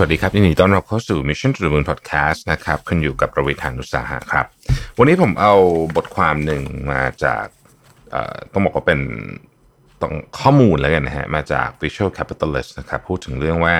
สวัสดีครับยินดีต้อนรับเข้าสู่ Mission to the Moon Podcast นะครับคุณอยู่กับประวิทยานุสาหะครับ วันนี้ผมเอาบทความหนึ่งมาจากต้องบอกว่าเป็นต้องข้อมูลแล้วกันนะฮะมาจาก Visual Capitalist นะครับพูดถึงเรื่องว่า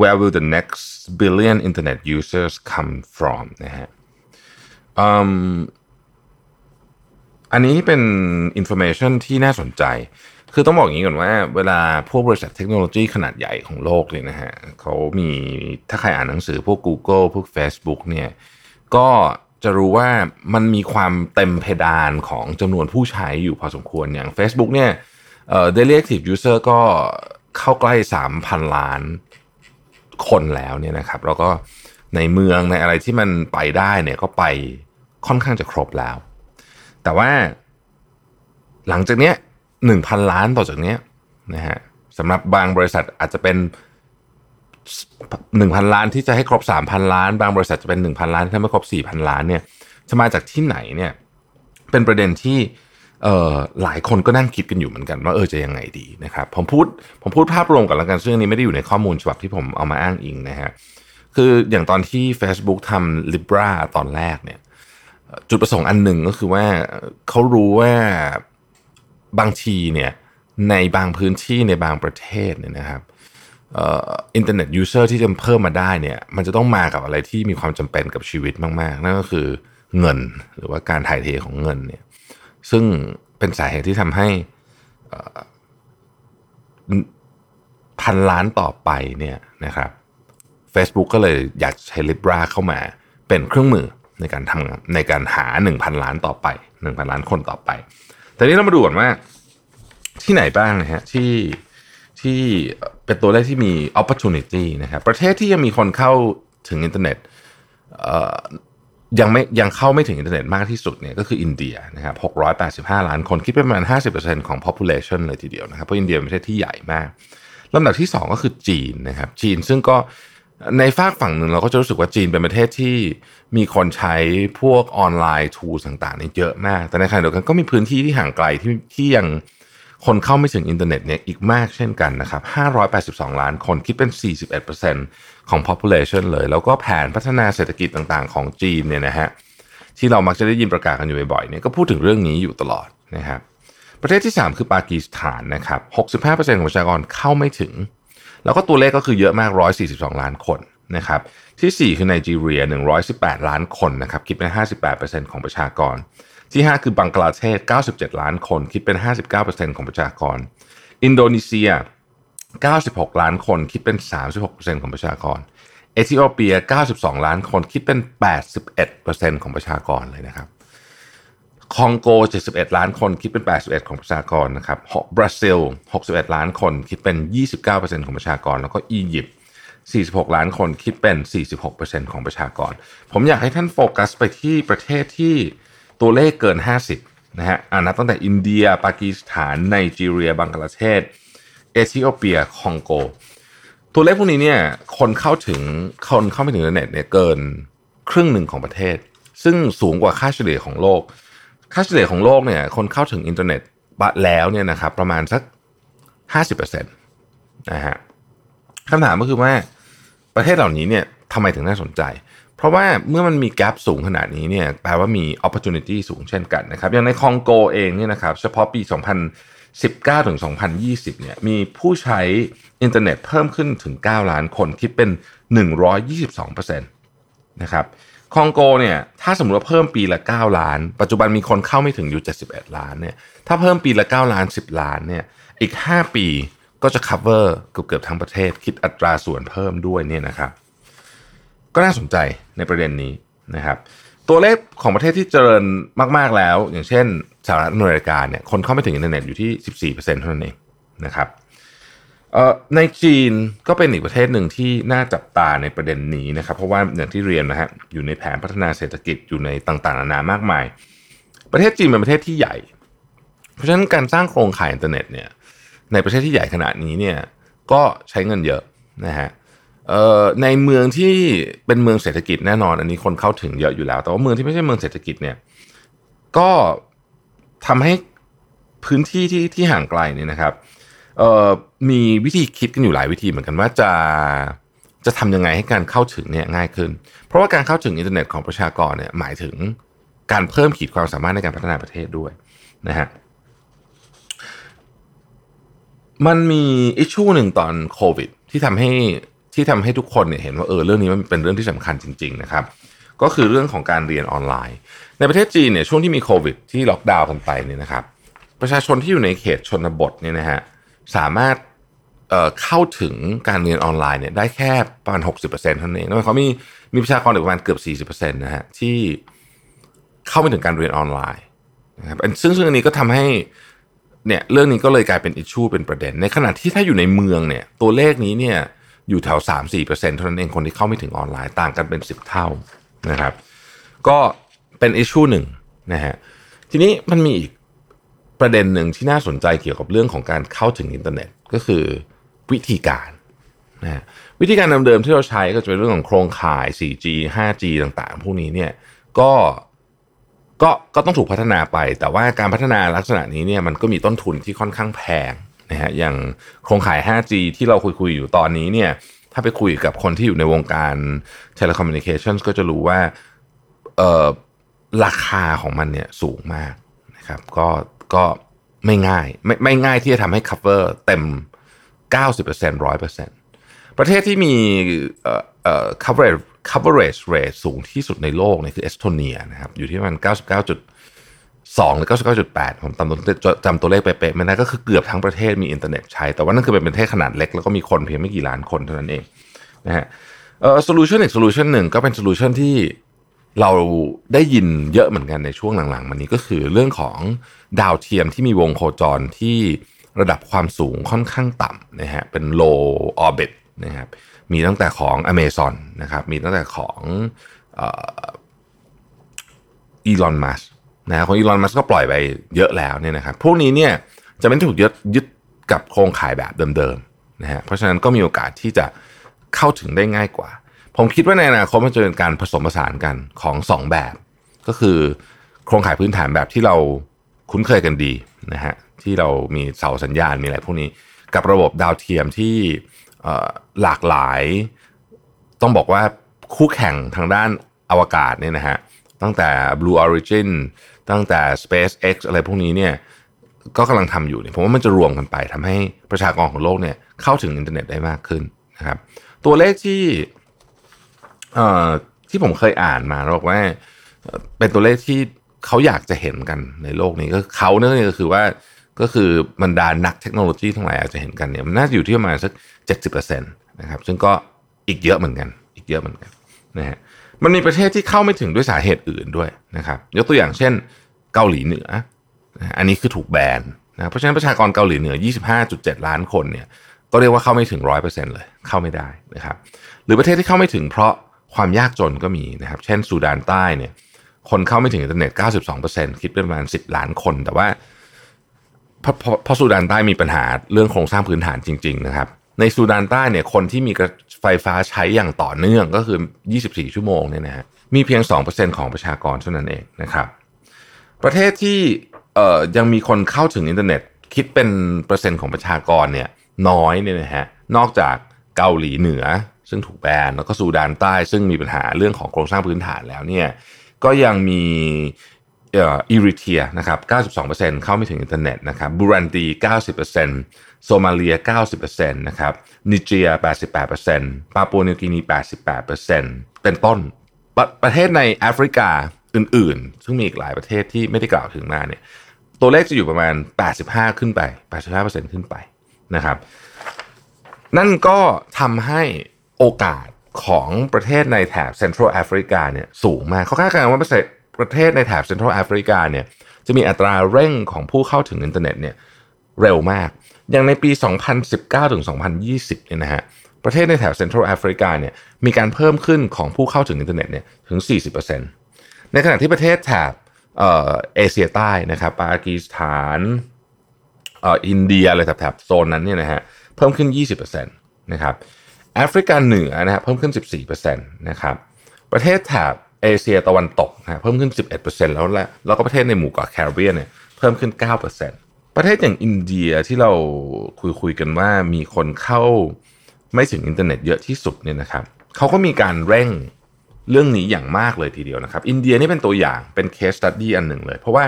where will the next billion internet users come from นะฮะ อันนี้เป็น information ที่น่าสนใจ คือต้องบอกอย่างนี้ก่อนว่า เวลาพวกบริษัทเทคโนโลยีขนาดใหญ่ของโลกเลยนะฮะเขามีถ้าใครอ่านหนังสือพวก Google พวก Facebook เนี่ยก็จะรู้ว่ามันมีความเต็มเพดานของจำนวนผู้ใช้อยู่พอสมควรอย่าง Facebook เนี่ยเอ่อ daily active user ก็เข้าใกล้ 3,000 ล้านคนแล้วเนี่ยนะครับ แล้วก็ในเมืองในอะไรที่มันไปได้เนี่ยก็ไปค่อนข้างจะครบแล้ว แต่ว่า หลังจากเนี้ยหนึ่งพันล้านต่อจากเนี้ยนะฮะสำหรับบางบริษัทอาจจะเป็นหนึ่งพันล้านที่จะให้ครบสามพันล้าน บางบริษัทจะเป็นหนึ่งพันล้านที่ไม่ครบสี่พันล้านเนี่ยจะมาจากที่ไหนเนี่ย เป็นประเด็นที่เอ่อหลายคนก็นั่งคิดกันอยู่เหมือนกันว่าเออจะยังไงดีนะครับผมพูดผมพูดภาพรวมกันแล้วกันซึ่งอันนี้ไม่ได้อยู่ในข้อมูลฉบับที่ผมเอามาอ้างอิงนะฮะคืออย่างตอนที่ Facebook ทำ Libra ตอนแรกเนี่ย จุดประสงค์อันหนึ่งก็คือว่าเขารู้ว่าบางทีเนี่ยในบางพื้นที่ในบางประเทศเนี่ยนะครับ internet user ที่จะเพิ่มมาได้เนี่ยมันจะต้องมากับอะไรที่มีความจำเป็นกับชีวิตมาก ๆ นั่นก็คือเงินหรือว่าการถ่ายเทของเงินเนี่ยซึ่งเป็นสาเหตุที่ทำให้พันล้านต่อไปเนี่ยนะครับ Facebook ก็เลยอยากใช้ Libra เข้ามาเป็นเครื่องมือ ในการทำในการหา 1,000 ล้านต่อไป 1,000 ล้านคนต่อไป แต่นี้เรามาดูก่อนว่า ที่ไหนบ้างนะฮะที่ที่เป็นตัวเลขที่มี opportunity นะครับประเทศที่ยังมีคนเข้าถึงอินเทอร์เน็ตยังไม่ยังเข้าไม่ถึงอินเทอร์เน็ตมากที่สุดเนี่ยก็คืออินเดียนะครับ685 ล้านคนคิดเป็นประมาณ 50%ของ population เลยทีเดียวนะครับเพราะอินเดียเป็นประเทศที่ใหญ่มากลำดับที่ 2 ก็คือจีนนะครับจีนซึ่งก็ ในฝากฝั่งหนึ่งเราก็จะรู้สึกว่าจีนเป็นประเทศที่มีคนใช้พวกออนไลน์ทูต่างๆนี่เยอะมาก แต่ในขณะเดียวกันก็มีพื้นที่ที่ห่างไกลที่ที่ยังคนเข้าไม่ถึงอินเทอร์เน็ตเนี่ยอีกมากเช่นกันนะครับ 582 ล้านคนคิดเป็น 41%ของ population เลย แล้วก็แผนพัฒนาเศรษฐกิจต่างๆ ของจีนเนี่ยนะฮะที่เรามักจะได้ยินประกาศกันอยู่บ่อยๆเนี่ยก็พูดถึงเรื่องนี้อยู่ตลอดนะครับประเทศที่ 3 คือปากีสถานนะครับ 65%ของประชากรเข้าไม่ถึง แล้วก็ตัวเลขก็คือเยอะมาก 142 ล้านคนนะครับที่ 4 คือไนจีเรีย 118 ล้านคนนะครับคิดเป็น 58%ของประชากร ที่ 5 คือบังกลาเทศ 97 ล้านคน คิดเป็น 59%ของประชากร อินโดนีเซีย 96 ล้านคน คิดเป็น 36%ของประชากรเอธิโอเปีย 92 ล้านคนคิดเป็น 81%ของประชากรเลยนะครับ คองโก 71 ล้านคนคิดเป็น 81 ของประชากรนะครับบราซิล 61 ล้านคนคิดเป็น 29%ของประชากร แล้วก็อียิปต์ 46 ล้านคนคิดเป็น 46%ของประชากร ผมอยากให้ท่านโฟกัสไปที่ประเทศที่ตัวเลขเกิน 50 นะฮะอ่านับตั้งแต่อินเดีย ปากีสถานไนจีเรีย บังกลาเทศ เอธิโอเปีย คองโก ตัวเลขพวกนี้เนี่ย คนเข้าถึง คนเข้าไม่ถึงอินเทอร์เน็ตเนี่ยเกินครึ่งหนึ่งของประเทศ ซึ่งสูงกว่าค่าเฉลี่ยของโลก ค่าเฉลี่ยของโลกเนี่ยคนเข้าถึงอินเทอร์เน็ตแล้วเนี่ยนะครับประมาณสัก 50%นะฮะคำถามก็คือว่าประเทศเหล่านี้เนี่ยทำไมถึงน่าสนใจ เพราะว่าเมื่อมันมี gap สูงขนาดนี้เนี่ยแปลว่ามี opportunity สูงเช่นกันนะครับ อย่างในคองโกเองเนี่ยนะครับเฉพาะปี 2019 ถึง 2020 เนี่ยมีผู้ใช้อินเทอร์เน็ตเพิ่มขึ้นถึง 9 ล้านคนคิดเป็น 122%นะครับ คองโกเนี่ยถ้าสมมติว่าเพิ่มปีละ 9 ล้าน ปัจจุบันมีคนเข้าไม่ถึงอยู่ 71 ล้านเนี่ยถ้าเพิ่มปีละ 9 ล้าน 10 ล้านเนี่ยอีก 5 ปีก็จะ cover เกือบเกือบทั้งประเทศ คิดอัตราส่วนเพิ่มด้วยเนี่ยนะครับ ก็น่าสนใจในประเด็นนี้นะครับ ตัวเลขของประเทศที่เจริญมาก ๆแล้ว อย่างเช่นสหรัฐอเมริกาเนี่ยคนเข้าไม่ถึงอินเทอร์เน็ตอยู่ที่ 14%เท่านั้นเองนะครับ เอ่อในจีนก็เป็นอีกประเทศหนึ่งที่น่าจับตาในประเด็นนี้นะครับ เพราะว่าอย่างที่เรียนนะฮะอยู่ในแผนพัฒนาเศรษฐกิจอยู่ในต่างๆนานามากมาย ประเทศจีนเป็นประเทศที่ใหญ่ เพราะฉะนั้นการสร้างโครงข่ายอินเทอร์เน็ตเนี่ยในประเทศที่ใหญ่ขนาดนี้เนี่ยก็ใช้เงินเยอะนะฮะเอ่อในเมืองที่เป็นเมืองเศรษฐกิจแน่นอน อันนี้คนเข้าถึงเยอะอยู่แล้ว แต่ว่าเมืองที่ไม่ใช่เมืองเศรษฐกิจเนี่ยก็ทำให้พื้นที่ที่ที่ห่างไกลเนี่ยนะครับ มีวิธีคิดกันอยู่หลายวิธีเหมือนกันว่าจะจะทำยังไงให้การเข้าถึงเนี่ยง่ายขึ้น เพราะว่าการเข้าถึงอินเทอร์เน็ตของประชากรเนี่ยหมายถึงการเพิ่มขีดความสามารถในการพัฒนาประเทศด้วยนะฮะมันมีอิชชูหนึ่งตอนโควิด ที่ทำให้ที่ทำให้ทุกคนเนี่ยเห็นว่าเออเรื่องนี้มันเป็นเรื่องที่สำคัญจริง ๆ นะครับ ก็คือเรื่องของการเรียนออนไลน์ ในประเทศจีนเนี่ยช่วงที่มีโควิด ที่ล็อกดาวน์กันไปเนี่ยนะครับ ประชาชนที่อยู่ในเขตชนบทเนี่ยนะฮะ สามารถเเข้าถึงการเรียนออนไลน์เนี่ยได้แค่ประมาณ 60%เท่านั้นเองเขามีมีประชากรอีกประมาณเกือบ 40%นะฮะที่เข้าไม่ถึงการเรียนออนไลน์นะครับซึ่งซึ่งอันนี้ก็ทำให้เนี่ยเรื่องนี้ก็เลยกลายเป็น issue เป็นประเด็น ในขณะที่ถ้าอยู่ในเมืองเนี่ยตัวเลขนี้เนี่ยอยู่แถว 3-4%เท่านั้นเองคนที่เข้าไม่ถึงออนไลน์ต่างกันเป็น 10 เท่านะครับ ก็เป็น issue หนึ่งนะฮะทีนี้มันมีอีก ประเด็นหนึ่งที่น่าสนใจเกี่ยวกับเรื่องของการเข้าถึงอินเทอร์เน็ตก็คือวิธีการนะฮะวิธีการเดิมๆที่เราใช้ก็จะเป็นเรื่องของโครงข่าย 4G 5G ต่างๆ พวกนี้เนี่ยก็ก็ก็ต้องถูกพัฒนาไป แต่ว่าการพัฒนาลักษณะนี้เนี่ยมันก็มีต้นทุนที่ค่อนข้างแพงนะฮะอย่างโครงข่าย 5G ที่เราคุยคุยอยู่ตอนนี้เนี่ยถ้าไปคุยกับคนที่อยู่ในวงการ telecommunications ก็จะรู้ว่าเอ่อราคาของมันเนี่ยสูงมากนะครับก็ ก็ไม่ง่าย ไม่ไม่ง่ายที่จะทำให้ cover เต็ม 90% 100%ประเทศที่มีเอ่อเอ่อ coverage coverage rate สูงที่สุดในโลกเนี่ยคือเอสโตเนียนะครับอยู่ที่มาณ99.2 หรือ 99.8 ผมจำตัวจำตัวเลขเป๊ะๆไม่ได้ก็คือเกือบทั้งประเทศมีอินเทอร์เน็ตใช้ แต่ว่านั่นคือเป็นประเทศขนาดเล็ก แล้วก็มีคนเพียงไม่กี่ล้านคนเท่านั้นเองนะฮะเอ่อ solution อีก solution หนึ่งก็เป็น solution ที่ เราได้ยินเยอะเหมือนกันในช่วงหลังๆมานี้ก็คือเรื่องของดาวเทียมที่มีวงโคจรที่ระดับความสูงค่อนข้างต่ำนะฮะเป็น low orbit นะครับมีตั้งแต่ของ Amazon นะครับมีตั้งแต่ของอีลอนมัสนะของอีลอนมัสก็ปล่อยไปเยอะแล้วเนี่ยนะครับพวกนี้เนี่ยจะไม่ถูกยึดยึดกับโครงข่ายแบบเดิมๆนะฮะเพราะฉะนั้นก็มีโอกาสที่จะเข้าถึงได้ง่ายกว่า ผมคิดว่าในอนาคตมันจะเป็นการผสมผสานกันของสองแบบ ก็คือโครงข่ายพื้นฐานแบบที่เราคุ้นเคยกันดีนะฮะที่เรามีเสาสัญญาณมีอะไรพวกนี้ กับระบบดาวเทียมที่หลากหลาย ต้องบอกว่าคู่แข่งทางด้านอวกาศเนี่ยนะฮะตั้งแต่ Blue Origin ตั้งแต่ SpaceX อะไรพวกนี้เนี่ยก็กำลังทำอยู่เนี่ยผมว่ามันจะรวมกันไปทำให้ประชากรของโลกเนี่ยเข้าถึงอินเทอร์เน็ตได้มากขึ้นนะครับตัวเลขที่ ที่ผมเคยอ่านมาบอกว่า เป็นตัวเลขที่เขาอยากจะเห็นกันในโลกนี้ก็เขาเนี่ยก็คือว่าก็คือบรรดานักเทคโนโลยีทั้งหลายอาจจะเห็นกันเนี่ยมันน่าจะอยู่ที่ประมาณสักเจ็ดสิบเปอร์เซ็นต์นะครับ ซึ่งก็อีกเยอะเหมือนกัน อีกเยอะเหมือนกันนะฮะมันมีประเทศที่เข้าไม่ถึงด้วยสาเหตุอื่นด้วยนะครับยกตัวอย่างเช่นเกาหลีเหนือ อันนี้คือถูกแบนนะเพราะฉะนั้นประชากรเกาหลีเหนือ 25.7 ล้านคนเนี่ยก็เรียกว่าเข้าไม่ถึงร้อยเปอร์เซ็นต์เลยเข้าไม่ได้นะครับหรือประเทศที่เข้าไม่ถึงเพราะ ความยากจนก็มีนะครับ เช่นซูดานใต้เนี่ย คนเข้าไม่ถึงอินเทอร์เน็ต 92%คิดเป็นประมาณ 10 ล้านคน แต่ว่าเพราะเพราะซูดานใต้มีปัญหาเรื่องโครงสร้างพื้นฐานจริง ๆ นะครับ ในซูดานใต้เนี่ยคนที่มีไฟฟ้าใช้อย่างต่อเนื่องก็คือ 24 ชั่วโมงเนี่ยนะฮะมีเพียง 2%ของประชากรเท่านั้นเองนะครับ ประเทศที่ยังมีคนเข้าถึงอินเทอร์เน็ต คิดเป็นเปอร์เซ็นต์ของประชากรเนี่ยน้อยเนี่ยนะฮะนอกจากเกาหลีเหนือ ซึ่งถูกแบนแล้วก็ซูดานใต้ ซึ่งมีปัญหาเรื่องของโครงสร้างพื้นฐานแล้วเนี่ยก็ยังมีเอริเทรียนะครับ 92%เข้าไม่ถึงอินเทอร์เน็ตนะครับบูรันดี90%โซมาเลีย 90%นะครับนิเจีย 88%ปาปัวนิวกินี 88%เป็นต้นปประเทศในแอฟริกาอื่นๆ ซึ่งมีอีกหลายประเทศที่ไม่ได้กล่าวถึงมาเนี่ยตัวเลขจะอยู่ประมาณ 85 ขึ้นไป 85%ขึ้นไปนะครับ นั่นก็ทำให้ โอกาสของประเทศในแถบเซ็นทรัลแอฟริกาเนี่ยสูงมากเขาคาดการณ์ว่าประเทศในแถบเซ็นทรัลแอฟริกาเนี่ยจะมีอัตราเร่งของผู้เข้าถึงอินเทอร์เน็ตเนี่ยเร็วมาก อย่างในปี 2019 ถึง 2020 เนี่ยนะฮะประเทศในแถบเซ็นทรัลแอฟริกาเนี่ยมีการเพิ่มขึ้นของผู้เข้าถึงอินเทอร์เน็ตเนี่ยถึง 40%ในขณะที่ประเทศแถบเอเชียใต้นะครับปากีสถานอินเดียอะไรแถบโซนนั้นเนี่ยนะฮะเพิ่มขึ้น 20%นะครับ แอฟริกาเหนือนะฮะเพิ่มขึ้น 14%นะครับประเทศแถบเอเชียตะวันตกนะเพิ่มขึ้น 11%แล้วแหละแล้วก็ประเทศในหมู่เกาะแคริบเบียนเนี่ยเพิ่มขึ้น 9%ประเทศอย่างอินเดียที่เราคุยคุยกันว่ามีคนเข้าไม่ถึงอินเทอร์เน็ตเยอะที่สุดเนี่ยนะครับเขาก็มีการเร่งเรื่องนี้อย่างมากเลยทีเดียวนะครับ อินเดียนี่เป็นตัวอย่างเป็น case study อันหนึ่งเลย เพราะว่า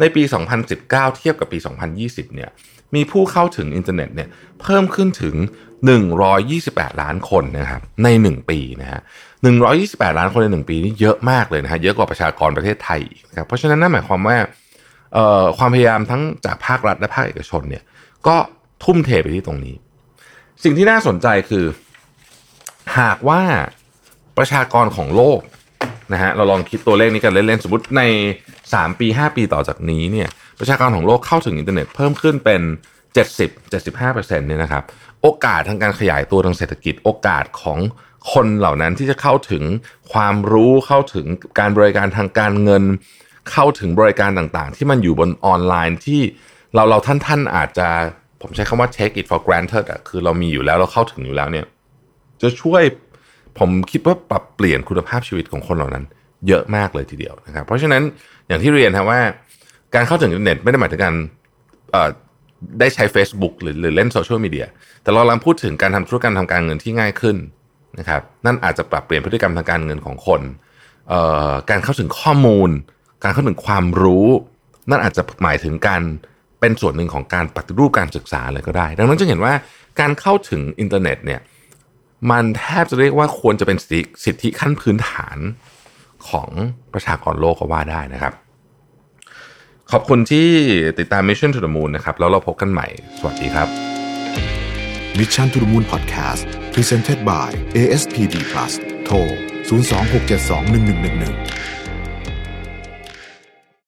ในปี 2019 เทียบกับปี 2020 เนี่ยมีผู้เข้าถึงอินเทอร์เน็ตเนี่ยเพิ่มขึ้นถึง 128 ล้านคนนะครับใน 1 ปีนะฮะ128 ล้านคนใน 1 ปีนี่เยอะมากเลยนะฮะเยอะกว่าประชากรประเทศไทยอีกครับเพราะฉะนั้นนั่นหมายความว่าความพยายามทั้งจากภาครัฐและภาคเอกชนเนี่ยก็ทุ่มเทไปที่ตรงนี้ สิ่งที่น่าสนใจคือ หากว่าประชากรของโลกนะฮะเราลองคิดตัวเลขนี้กันเล่นๆสมมติใน 3 ปี 5 ปีต่อจากนี้เนี่ยประชากรของโลกเข้าถึงอินเทอร์เน็ตเพิ่มขึ้นเป็น 70-75%เนี่ยนะครับ โอกาสทางการขยายตัวทางเศรษฐกิจ โอกาสของคนเหล่านั้นที่จะเข้าถึงความรู้เข้าถึงการบริการทางการเงิน เข้าถึงบริการต่างๆ ที่มันอยู่บนออนไลน์ที่เราเราท่านท่านอาจจะผมใช้คำว่า take it for granted อะคือเรามีอยู่แล้วเราเข้าถึงอยู่แล้วเนี่ย จะช่วยผมคิดว่าปรับเปลี่ยนคุณภาพชีวิตของคนเหล่านั้น เยอะมากเลยทีเดียวนะครับ เพราะฉะนั้นอย่างที่เรียนครับว่า การเข้าถึงอินเทอร์เน็ตไม่ได้หมายถึงการ ได้ใช้ Facebook หรือหรือเล่นโซเชียลมีเดียแต่เรากำลังพูดถึงการทำธุรกรรมทางการเงินที่ง่ายขึ้นนะครับนั่นอาจจะปรับเปลี่ยนพฤติกรรมทางการเงินของคนการเข้าถึงข้อมูล การเข้าถึงความรู้ นั่นอาจจะหมายถึงการเป็นส่วนหนึ่งของการปฏิรูปการศึกษาเลยก็ได้ ดังนั้นจะเห็นว่าการเข้าถึงอินเทอร์เน็ตเนี่ยมันแทบจะเรียกว่าควรจะเป็นสิทธิขั้นพื้นฐานของประชากรโลกก็ว่าได้นะครับ ขอบคุณที่ติดตาม Mission to the Moon นะครับ แล้วเราพบกันใหม่ สวัสดีครับ Mission to the Moon Podcast Presented by ASPD Plus โทร 026721111